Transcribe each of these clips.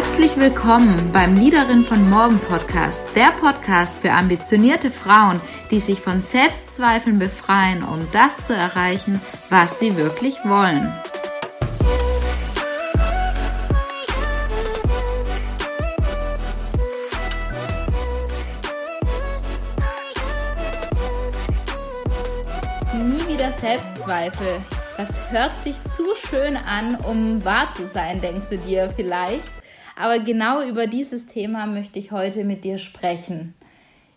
Herzlich willkommen beim Liederin von Morgen Podcast, der Podcast für ambitionierte Frauen, die sich von Selbstzweifeln befreien, um das zu erreichen, was sie wirklich wollen. Nie wieder Selbstzweifel. Das hört sich zu schön an, um wahr zu sein, denkst du dir vielleicht. Aber genau über dieses Thema möchte ich heute mit dir sprechen.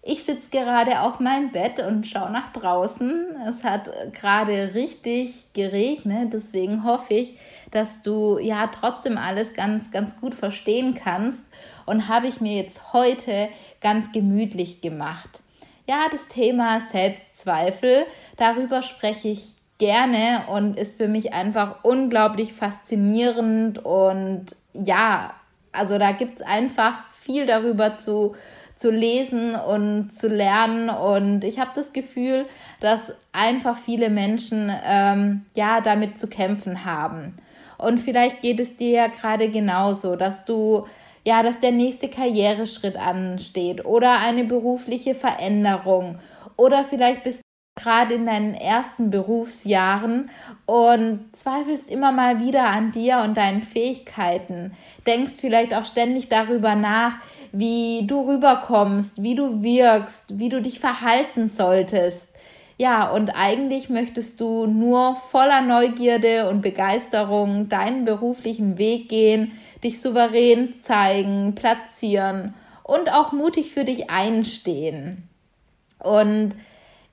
Ich sitze gerade auf meinem Bett und schaue nach draußen. Es hat gerade richtig geregnet, deswegen hoffe ich, dass du ja trotzdem alles ganz, ganz gut verstehen kannst und habe ich mir jetzt heute ganz gemütlich gemacht. Ja, das Thema Selbstzweifel, darüber spreche ich gerne und ist für mich einfach unglaublich faszinierend und ja, also da gibt es einfach viel darüber zu, zu lesen und zu lernen. Und ich habe das Gefühl, dass einfach viele Menschen ähm, ja damit zu kämpfen haben. Und vielleicht geht es dir ja gerade genauso, dass du ja, dass der nächste Karriereschritt ansteht oder eine berufliche Veränderung oder vielleicht bist gerade in deinen ersten Berufsjahren und zweifelst immer mal wieder an dir und deinen Fähigkeiten. Denkst vielleicht auch ständig darüber nach, wie du rüberkommst, wie du wirkst, wie du dich verhalten solltest. Ja, und eigentlich möchtest du nur voller Neugierde und Begeisterung deinen beruflichen Weg gehen, dich souverän zeigen, platzieren und auch mutig für dich einstehen. Und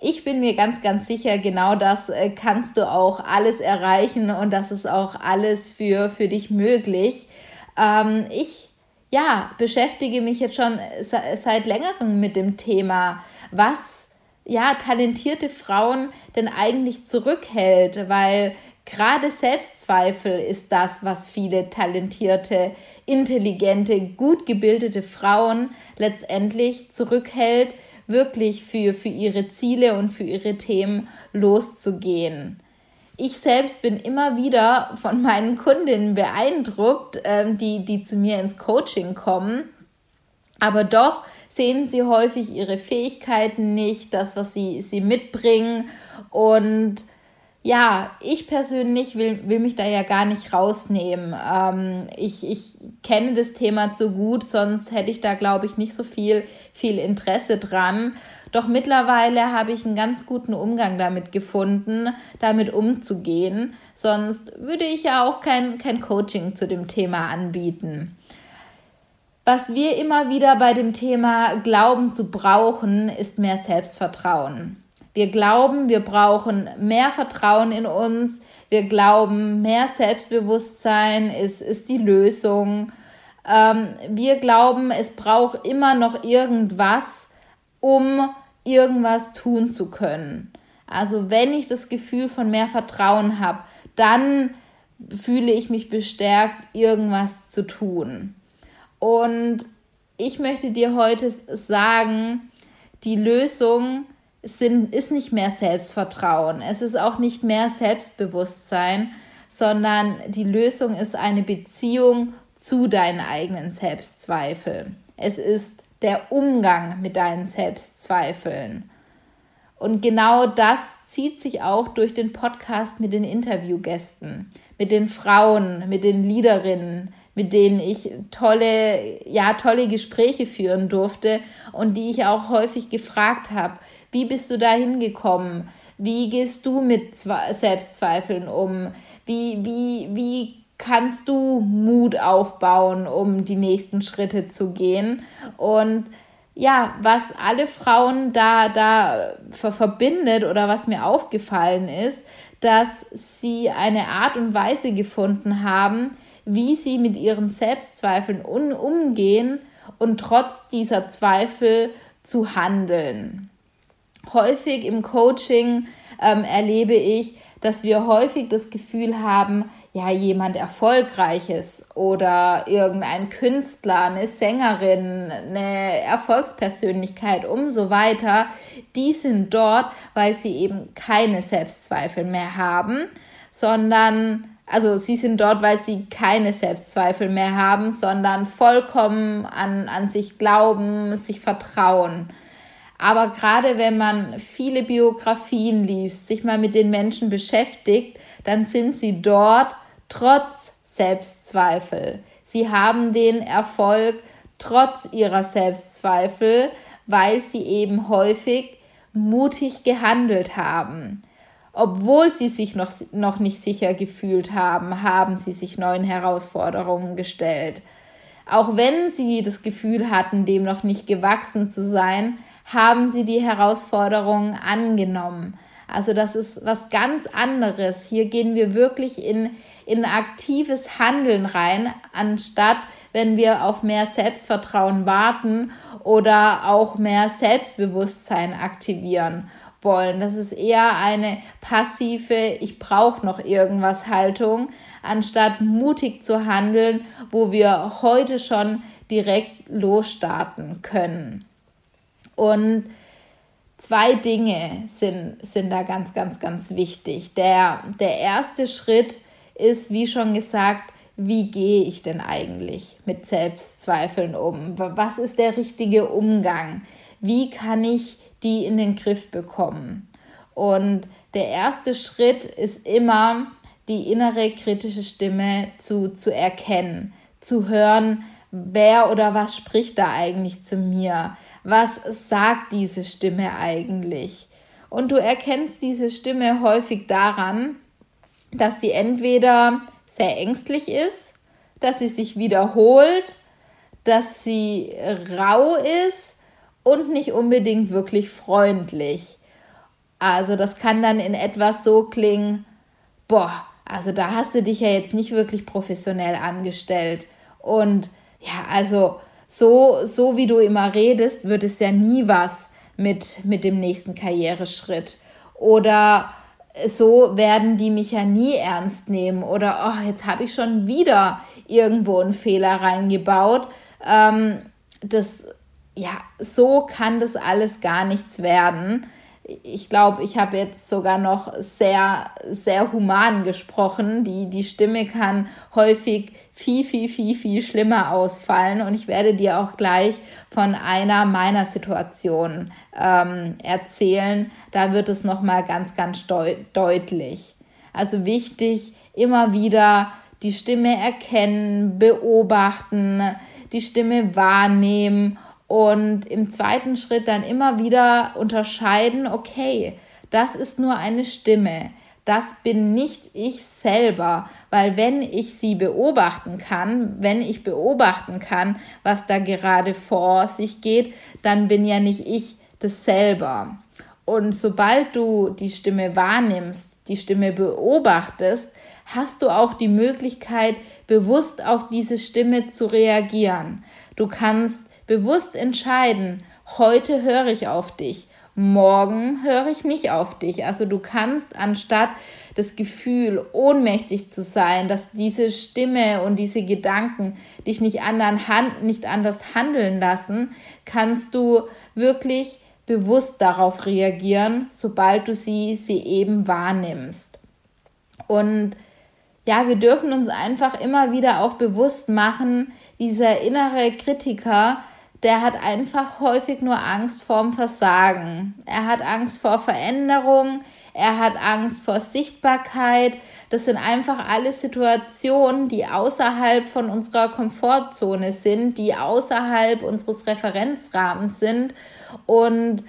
ich bin mir ganz, ganz sicher, genau das äh, kannst du auch alles erreichen und das ist auch alles für, für dich möglich. Ähm, ich ja, beschäftige mich jetzt schon seit längerem mit dem Thema, was ja talentierte Frauen denn eigentlich zurückhält, weil gerade Selbstzweifel ist das, was viele talentierte, intelligente, gut gebildete Frauen letztendlich zurückhält, wirklich für, für ihre Ziele und für ihre Themen loszugehen. Ich selbst bin immer wieder von meinen Kundinnen beeindruckt, ähm, die, die zu mir ins Coaching kommen. Aber doch sehen sie häufig ihre Fähigkeiten nicht, das, was sie, sie mitbringen. Und ja, ich persönlich will, will mich da ja gar nicht rausnehmen. Ähm, ich, ich kenne das Thema zu gut, sonst hätte ich da, glaube ich, nicht so viel, viel Interesse dran. Doch mittlerweile habe ich einen ganz guten Umgang damit gefunden, damit umzugehen. Sonst würde ich ja auch kein, kein Coaching zu dem Thema anbieten. Was wir immer wieder bei dem Thema glauben zu brauchen, ist mehr Selbstvertrauen. Wir glauben, wir brauchen mehr Vertrauen in uns. Wir glauben, mehr Selbstbewusstsein ist, ist die Lösung. Ähm, wir glauben, es braucht immer noch irgendwas, um irgendwas tun zu können. Also wenn ich das Gefühl von mehr Vertrauen habe, dann fühle ich mich bestärkt, irgendwas zu tun. Und ich möchte dir heute sagen, die Lösung sind, ist nicht mehr Selbstvertrauen, es ist auch nicht mehr Selbstbewusstsein, sondern die Lösung ist eine Beziehung zu deinen eigenen Selbstzweifeln. Es ist der Umgang mit deinen Selbstzweifeln. Und genau das zieht sich auch durch den Podcast mit den Interviewgästen, mit den Frauen, mit den Liederinnen, mit denen ich tolle, ja, tolle Gespräche führen durfte und die ich auch häufig gefragt habe, wie bist du da hingekommen? Wie gehst du mit Selbstzweifeln um? Wie, wie, wie kannst du Mut aufbauen, um die nächsten Schritte zu gehen? Und ja, was alle Frauen da, da verbindet oder was mir aufgefallen ist, dass sie eine Art und Weise gefunden haben, wie sie mit ihren Selbstzweifeln umgehen und trotz dieser Zweifel zu handeln häufig im Coaching ähm, erlebe ich, dass wir häufig das Gefühl haben, ja, jemand Erfolgreiches oder irgendein Künstler, eine Sängerin, eine Erfolgspersönlichkeit und so weiter, die sind dort, weil sie eben keine Selbstzweifel mehr haben, sondern also sie sind dort, weil sie keine Selbstzweifel mehr haben, sondern vollkommen an, an sich glauben, sich vertrauen. Aber gerade wenn man viele Biografien liest, sich mal mit den Menschen beschäftigt, dann sind sie dort trotz Selbstzweifel. Sie haben den Erfolg trotz ihrer Selbstzweifel, weil sie eben häufig mutig gehandelt haben. Obwohl sie sich noch, noch nicht sicher gefühlt haben, haben sie sich neuen Herausforderungen gestellt. Auch wenn sie das Gefühl hatten, dem noch nicht gewachsen zu sein, haben sie die Herausforderungen angenommen. Also das ist was ganz anderes. Hier gehen wir wirklich in, in aktives Handeln rein, anstatt wenn wir auf mehr Selbstvertrauen warten oder auch mehr Selbstbewusstsein aktivieren wollen. Das ist eher eine passive, ich brauche noch irgendwas Haltung, anstatt mutig zu handeln, wo wir heute schon direkt losstarten können. Und zwei Dinge sind, sind da ganz, ganz, ganz wichtig. Der, der erste Schritt ist, wie schon gesagt, wie gehe ich denn eigentlich mit Selbstzweifeln um? Was ist der richtige Umgang? Wie kann ich die in den Griff bekommen? Und der erste Schritt ist immer, die innere kritische Stimme zu, zu erkennen, zu hören, wer oder was spricht da eigentlich zu mir? Was sagt diese Stimme eigentlich? Und du erkennst diese Stimme häufig daran, dass sie entweder sehr ängstlich ist, dass sie sich wiederholt, dass sie rau ist und nicht unbedingt wirklich freundlich. Also das kann dann in etwas so klingen, boah, also da hast du dich ja jetzt nicht wirklich professionell angestellt. Und ja, also so, so wie du immer redest, wird es ja nie was mit, mit dem nächsten Karriereschritt. Oder so werden die mich ja nie ernst nehmen oder oh, jetzt habe ich schon wieder irgendwo einen Fehler reingebaut. Ähm, das, ja, so kann das alles gar nichts werden. Ich glaube, ich habe jetzt sogar noch sehr, sehr human gesprochen. Die, die Stimme kann häufig viel, viel, viel, viel schlimmer ausfallen. Und ich werde dir auch gleich von einer meiner Situationen ähm, erzählen. Da wird es nochmal ganz, ganz deut deutlich. Also wichtig, immer wieder die Stimme erkennen, beobachten, die Stimme wahrnehmen und im zweiten Schritt dann immer wieder unterscheiden, okay, das ist nur eine Stimme. Das bin nicht ich selber, weil wenn ich sie beobachten kann, wenn ich beobachten kann, was da gerade vor sich geht, dann bin ja nicht ich das selber. Und sobald du die Stimme wahrnimmst, die Stimme beobachtest, hast du auch die Möglichkeit, bewusst auf diese Stimme zu reagieren. Du kannst bewusst entscheiden, heute höre ich auf dich, morgen höre ich nicht auf dich. Also du kannst anstatt das Gefühl, ohnmächtig zu sein, dass diese Stimme und diese Gedanken dich nicht, anderen hand, nicht anders handeln lassen, kannst du wirklich bewusst darauf reagieren, sobald du sie, sie eben wahrnimmst. Und ja, wir dürfen uns einfach immer wieder auch bewusst machen, dieser innere Kritiker, der hat einfach häufig nur Angst vorm Versagen. Er hat Angst vor Veränderung, er hat Angst vor Sichtbarkeit. Das sind einfach alle Situationen, die außerhalb von unserer Komfortzone sind, die außerhalb unseres Referenzrahmens sind. Und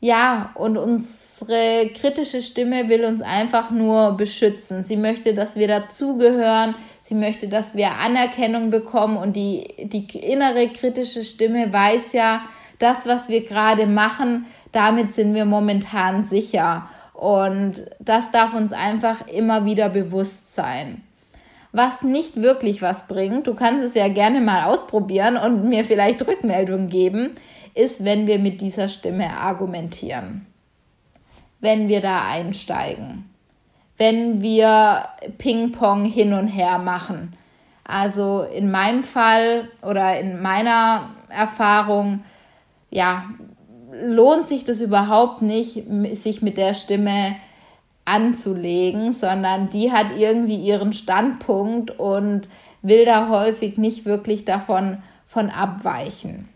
ja, und unsere kritische Stimme will uns einfach nur beschützen. Sie möchte, dass wir dazugehören. Sie möchte, dass wir Anerkennung bekommen und die, die innere kritische Stimme weiß ja, das, was wir gerade machen, damit sind wir momentan sicher. Und das darf uns einfach immer wieder bewusst sein. Was nicht wirklich was bringt, du kannst es ja gerne mal ausprobieren und mir vielleicht Rückmeldung geben, ist, wenn wir mit dieser Stimme argumentieren. Wenn wir da einsteigen wenn wir Ping-Pong hin und her machen. Also in meinem Fall oder in meiner Erfahrung, ja, lohnt sich das überhaupt nicht, sich mit der Stimme anzulegen, sondern die hat irgendwie ihren Standpunkt und will da häufig nicht wirklich davon von abweichen.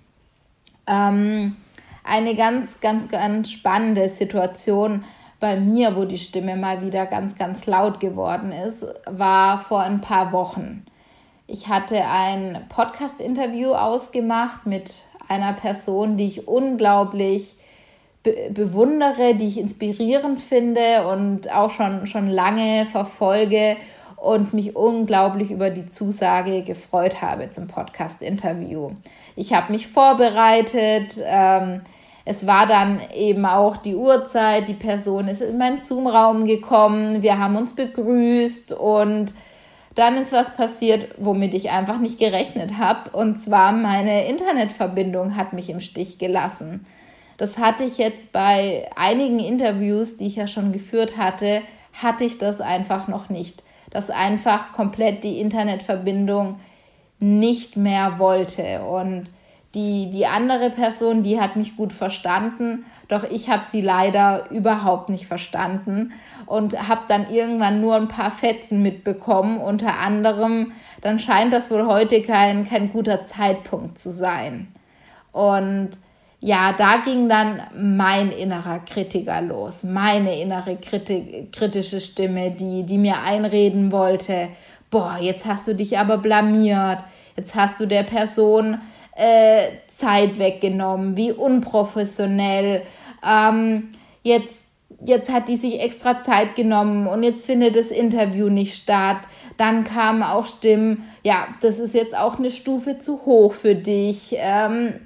Ähm, eine ganz, ganz, ganz spannende Situation bei mir, wo die Stimme mal wieder ganz, ganz laut geworden ist, war vor ein paar Wochen. Ich hatte ein Podcast-Interview ausgemacht mit einer Person, die ich unglaublich be bewundere, die ich inspirierend finde und auch schon, schon lange verfolge und mich unglaublich über die Zusage gefreut habe zum Podcast-Interview. Ich habe mich vorbereitet. Ähm, es war dann eben auch die Uhrzeit. Die Person ist in meinen Zoom-Raum gekommen. Wir haben uns begrüßt und dann ist was passiert, womit ich einfach nicht gerechnet habe. Und zwar meine Internetverbindung hat mich im Stich gelassen. Das hatte ich jetzt bei einigen Interviews, die ich ja schon geführt hatte, hatte ich das einfach noch nicht dass einfach komplett die Internetverbindung nicht mehr wollte. Und die, die andere Person, die hat mich gut verstanden, doch ich habe sie leider überhaupt nicht verstanden und habe dann irgendwann nur ein paar Fetzen mitbekommen. Unter anderem, dann scheint das wohl heute kein, kein guter Zeitpunkt zu sein. Und ja, da ging dann mein innerer Kritiker los, meine innere Kritik, kritische Stimme, die, die mir einreden wollte, boah, jetzt hast du dich aber blamiert, jetzt hast du der Person äh, Zeit weggenommen, wie unprofessionell, ähm, jetzt, jetzt hat die sich extra Zeit genommen und jetzt findet das Interview nicht statt. Dann kamen auch Stimmen, ja, das ist jetzt auch eine Stufe zu hoch für dich. Ähm,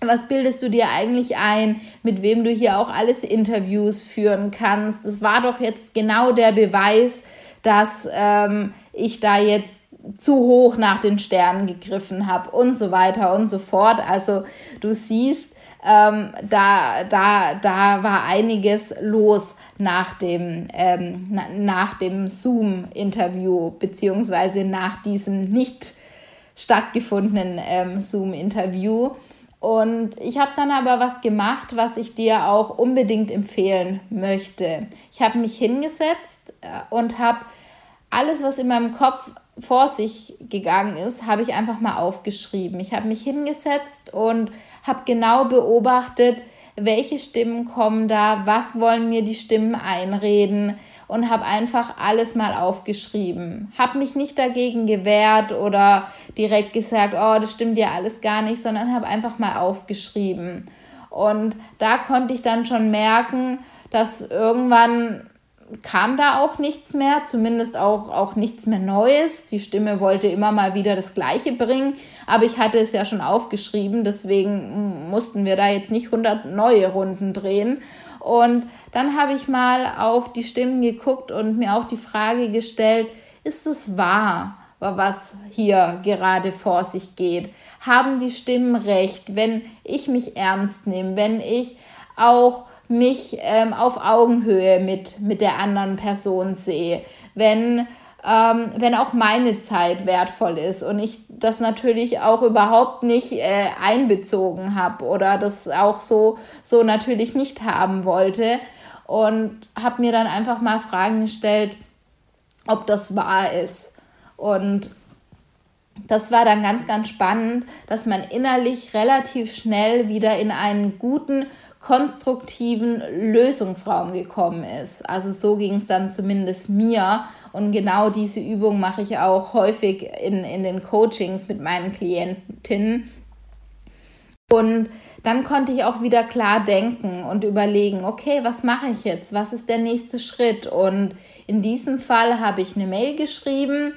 was bildest du dir eigentlich ein, mit wem du hier auch alles Interviews führen kannst? Das war doch jetzt genau der Beweis, dass ähm, ich da jetzt zu hoch nach den Sternen gegriffen habe und so weiter und so fort. Also du siehst, ähm, da, da, da war einiges los nach dem, ähm, na, nach dem Zoom-Interview, beziehungsweise nach diesem nicht stattgefundenen ähm, Zoom-Interview. Und ich habe dann aber was gemacht, was ich dir auch unbedingt empfehlen möchte. Ich habe mich hingesetzt äh, und habe alles, was in meinem Kopf vor sich gegangen ist, habe ich einfach mal aufgeschrieben. Ich habe mich hingesetzt und habe genau beobachtet, welche Stimmen kommen da, was wollen mir die Stimmen einreden, und habe einfach alles mal aufgeschrieben. Habe mich nicht dagegen gewehrt oder direkt gesagt, oh, das stimmt ja alles gar nicht, sondern habe einfach mal aufgeschrieben. Und da konnte ich dann schon merken, dass irgendwann kam da auch nichts mehr, zumindest auch, auch nichts mehr Neues. Die Stimme wollte immer mal wieder das Gleiche bringen, aber ich hatte es ja schon aufgeschrieben, deswegen mussten wir da jetzt nicht 100 neue Runden drehen. Und dann habe ich mal auf die Stimmen geguckt und mir auch die Frage gestellt, ist es wahr, was hier gerade vor sich geht? Haben die Stimmen recht, wenn ich mich ernst nehme, wenn ich auch mich ähm, auf Augenhöhe mit, mit der anderen Person sehe, wenn ähm, wenn auch meine Zeit wertvoll ist und ich das natürlich auch überhaupt nicht äh, einbezogen habe oder das auch so, so natürlich nicht haben wollte und habe mir dann einfach mal Fragen gestellt, ob das wahr ist. Und das war dann ganz, ganz spannend, dass man innerlich relativ schnell wieder in einen guten, konstruktiven Lösungsraum gekommen ist. Also so ging es dann zumindest mir. Und genau diese Übung mache ich auch häufig in, in den Coachings mit meinen Klientinnen. Und dann konnte ich auch wieder klar denken und überlegen, okay, was mache ich jetzt? Was ist der nächste Schritt? Und in diesem Fall habe ich eine Mail geschrieben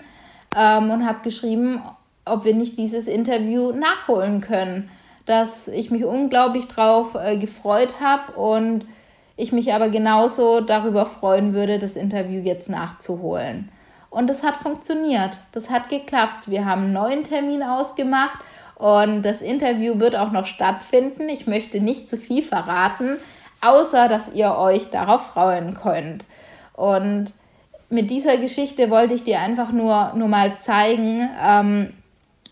ähm, und habe geschrieben, ob wir nicht dieses Interview nachholen können. Dass ich mich unglaublich drauf äh, gefreut habe und ich mich aber genauso darüber freuen würde, das Interview jetzt nachzuholen. Und das hat funktioniert. Das hat geklappt. Wir haben einen neuen Termin ausgemacht und das Interview wird auch noch stattfinden. Ich möchte nicht zu viel verraten, außer dass ihr euch darauf freuen könnt. Und mit dieser Geschichte wollte ich dir einfach nur, nur mal zeigen, ähm,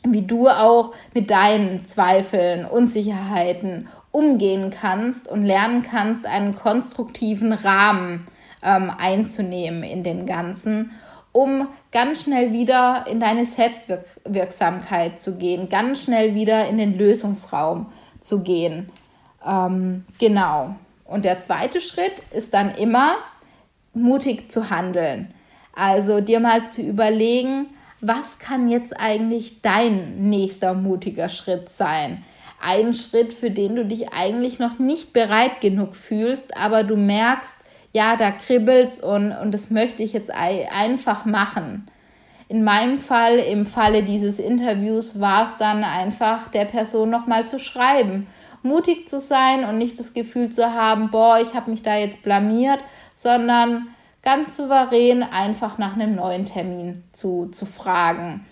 wie du auch mit deinen Zweifeln, Unsicherheiten umgehen kannst und lernen kannst, einen konstruktiven Rahmen ähm, einzunehmen in dem Ganzen, um ganz schnell wieder in deine Selbstwirksamkeit zu gehen, ganz schnell wieder in den Lösungsraum zu gehen. Ähm, genau. Und der zweite Schritt ist dann immer, mutig zu handeln. Also dir mal zu überlegen, was kann jetzt eigentlich dein nächster mutiger Schritt sein? Ein Schritt, für den du dich eigentlich noch nicht bereit genug fühlst, aber du merkst, ja, da kribbelt's und, und das möchte ich jetzt einfach machen. In meinem Fall, im Falle dieses Interviews, war es dann einfach der Person nochmal zu schreiben, mutig zu sein und nicht das Gefühl zu haben, boah, ich habe mich da jetzt blamiert, sondern ganz souverän einfach nach einem neuen Termin zu, zu fragen.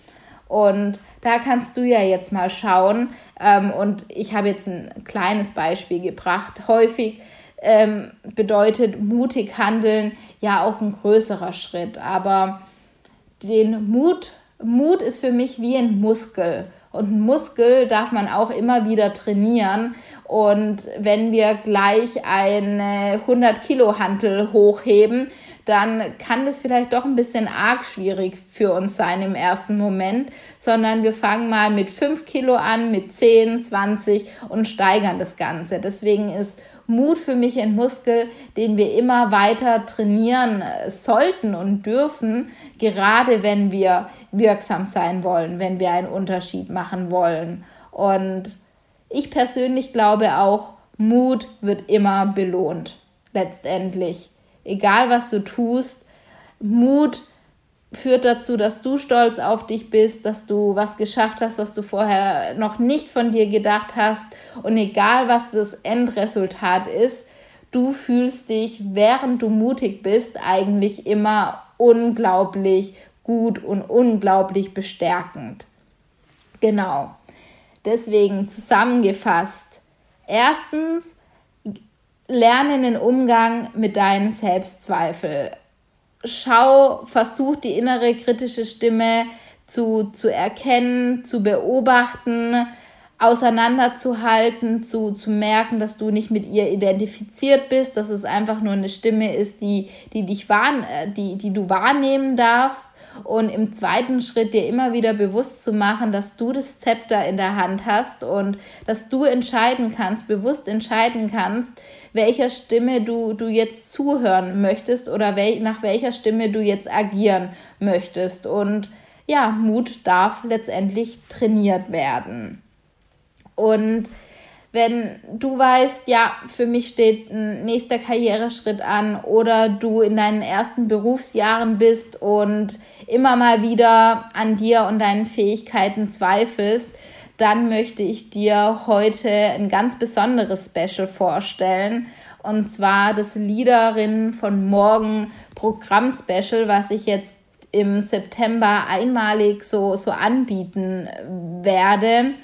Und da kannst du ja jetzt mal schauen. Ähm, und ich habe jetzt ein kleines Beispiel gebracht. Häufig ähm, bedeutet mutig handeln ja auch ein größerer Schritt. Aber den Mut, Mut ist für mich wie ein Muskel. Und ein Muskel darf man auch immer wieder trainieren. Und wenn wir gleich eine 100 Kilo Hantel hochheben, dann kann das vielleicht doch ein bisschen arg schwierig für uns sein im ersten Moment, sondern wir fangen mal mit 5 Kilo an, mit 10, 20 und steigern das Ganze. Deswegen ist Mut für mich ein Muskel, den wir immer weiter trainieren sollten und dürfen, gerade wenn wir wirksam sein wollen, wenn wir einen Unterschied machen wollen. Und ich persönlich glaube auch, Mut wird immer belohnt, letztendlich egal was du tust, Mut führt dazu, dass du stolz auf dich bist, dass du was geschafft hast, was du vorher noch nicht von dir gedacht hast. Und egal was das Endresultat ist, du fühlst dich, während du mutig bist, eigentlich immer unglaublich gut und unglaublich bestärkend. Genau. Deswegen zusammengefasst. Erstens, lerne den Umgang mit deinen Selbstzweifeln. Schau, versuch die innere kritische Stimme zu, zu erkennen, zu beobachten, auseinanderzuhalten, zu, zu merken, dass du nicht mit ihr identifiziert bist, dass es einfach nur eine Stimme ist, die, die, dich wahr, die, die du wahrnehmen darfst. Und im zweiten Schritt dir immer wieder bewusst zu machen, dass du das Zepter in der Hand hast und dass du entscheiden kannst, bewusst entscheiden kannst, welcher Stimme du, du jetzt zuhören möchtest oder wel, nach welcher Stimme du jetzt agieren möchtest. Und ja, Mut darf letztendlich trainiert werden. Und wenn du weißt, ja, für mich steht ein nächster Karriereschritt an oder du in deinen ersten Berufsjahren bist und immer mal wieder an dir und deinen Fähigkeiten zweifelst, dann möchte ich dir heute ein ganz besonderes Special vorstellen. Und zwar das Liederinnen von Morgen Programm Special, was ich jetzt im September einmalig so, so anbieten werde.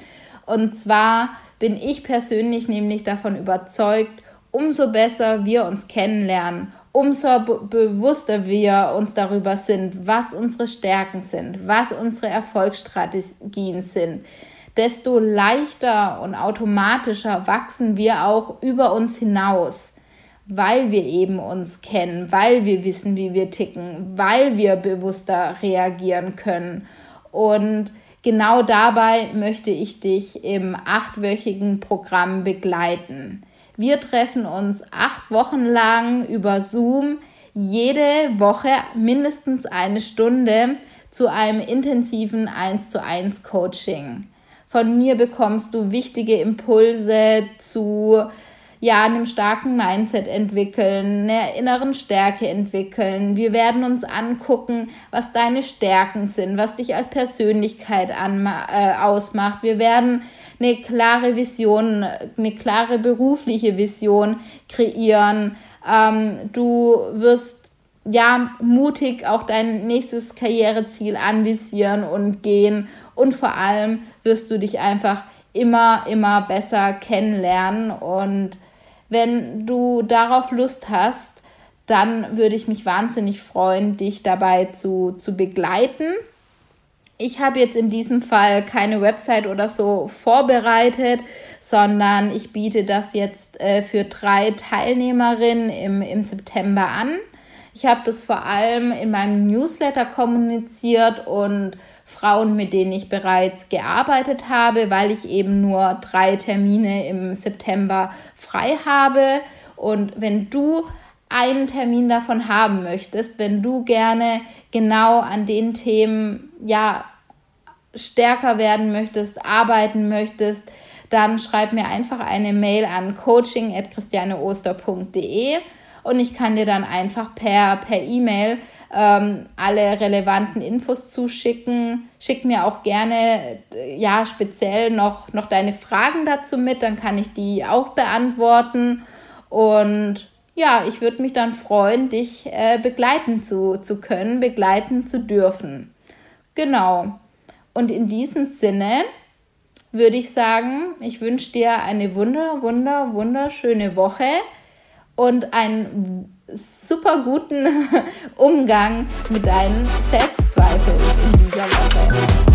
Und zwar bin ich persönlich nämlich davon überzeugt, umso besser wir uns kennenlernen, umso bewusster wir uns darüber sind, was unsere Stärken sind, was unsere Erfolgsstrategien sind, desto leichter und automatischer wachsen wir auch über uns hinaus, weil wir eben uns kennen, weil wir wissen, wie wir ticken, weil wir bewusster reagieren können. Und genau dabei möchte ich dich im achtwöchigen Programm begleiten. Wir treffen uns acht Wochen lang über Zoom, jede Woche mindestens eine Stunde zu einem intensiven 1 zu 1 Coaching. Von mir bekommst du wichtige Impulse zu ja, einem starken Mindset entwickeln, einer inneren Stärke entwickeln. Wir werden uns angucken, was deine Stärken sind, was dich als Persönlichkeit äh, ausmacht. Wir werden eine klare Vision, eine klare berufliche Vision kreieren. Ähm, du wirst ja, mutig auch dein nächstes Karriereziel anvisieren und gehen. Und vor allem wirst du dich einfach immer, immer besser kennenlernen. Und wenn du darauf Lust hast, dann würde ich mich wahnsinnig freuen, dich dabei zu, zu begleiten. Ich habe jetzt in diesem Fall keine Website oder so vorbereitet, sondern ich biete das jetzt äh, für drei Teilnehmerinnen im, im September an. Ich habe das vor allem in meinem Newsletter kommuniziert und Frauen, mit denen ich bereits gearbeitet habe, weil ich eben nur drei Termine im September frei habe. Und wenn du einen Termin davon haben möchtest, wenn du gerne genau an den Themen ja stärker werden möchtest, arbeiten möchtest, dann schreib mir einfach eine Mail an coaching@christianeoster.de und ich kann dir dann einfach per per E-Mail ähm, alle relevanten Infos zuschicken. Schick mir auch gerne ja speziell noch noch deine Fragen dazu mit, dann kann ich die auch beantworten und ja, ich würde mich dann freuen, dich äh, begleiten zu, zu können, begleiten zu dürfen. Genau. Und in diesem Sinne würde ich sagen, ich wünsche dir eine wunder, wunder, wunderschöne Woche und einen super guten Umgang mit deinen Selbstzweifeln in dieser Woche.